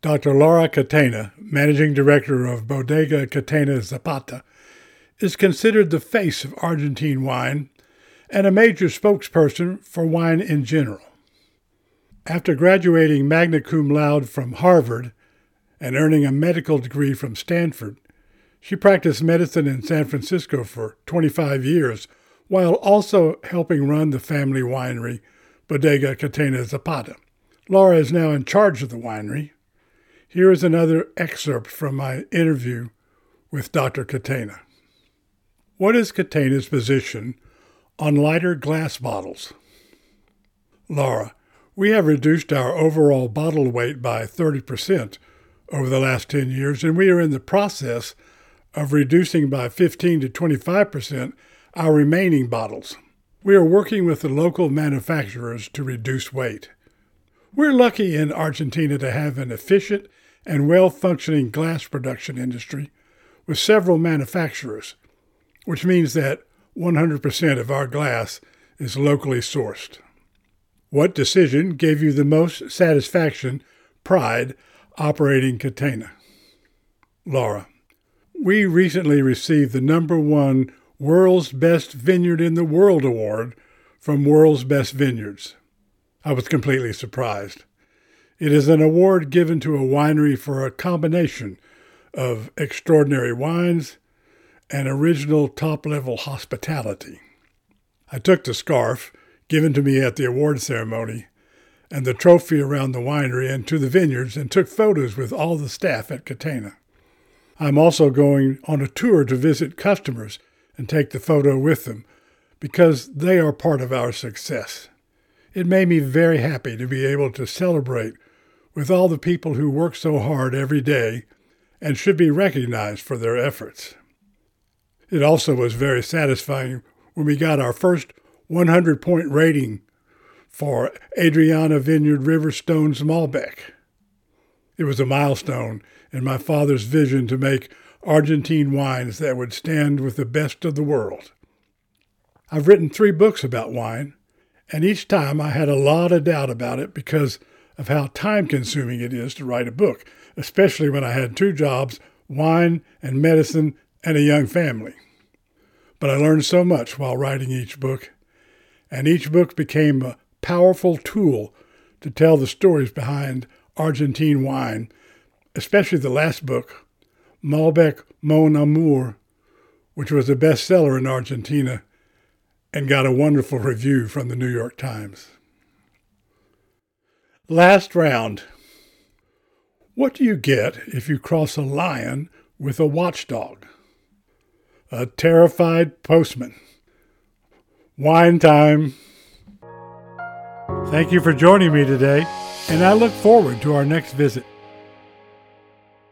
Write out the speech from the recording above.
Dr. Laura Catena, managing director of Bodega Catena Zapata, is considered the face of Argentine wine and a major spokesperson for wine in general. After graduating magna cum laude from Harvard and earning a medical degree from Stanford, she practiced medicine in San Francisco for 25 years while also helping run the family winery, Bodega Catena Zapata. Laura is now in charge of the winery here is another excerpt from my interview with Dr. Catena. What is Catena's position on lighter glass bottles? Laura, we have reduced our overall bottle weight by 30% over the last 10 years, and we are in the process of reducing by 15 to 25% our remaining bottles. We are working with the local manufacturers to reduce weight. We're lucky in Argentina to have an efficient and well functioning glass production industry with several manufacturers, which means that 100% of our glass is locally sourced. What decision gave you the most satisfaction, pride, operating Catena? Laura. We recently received the number one World's Best Vineyard in the World award from World's Best Vineyards. I was completely surprised. It is an award given to a winery for a combination of extraordinary wines and original top level hospitality. I took the scarf given to me at the award ceremony and the trophy around the winery and to the vineyards and took photos with all the staff at Catena. I'm also going on a tour to visit customers and take the photo with them because they are part of our success. It made me very happy to be able to celebrate with all the people who work so hard every day and should be recognized for their efforts. It also was very satisfying when we got our first 100 point rating for Adrianna Vineyard Riverstones Malbec. It was a milestone in my father's vision to make Argentine wines that would stand with the best of the world. I've written three books about wine, and each time I had a lot of doubt about it because of how time consuming it is to write a book, especially when I had two jobs wine and medicine and a young family. But I learned so much while writing each book, and each book became a powerful tool to tell the stories behind Argentine wine, especially the last book, Malbec Mon Amour, which was a bestseller in Argentina and got a wonderful review from the New York Times. Last round. What do you get if you cross a lion with a watchdog? A terrified postman. Wine time. Thank you for joining me today, and I look forward to our next visit.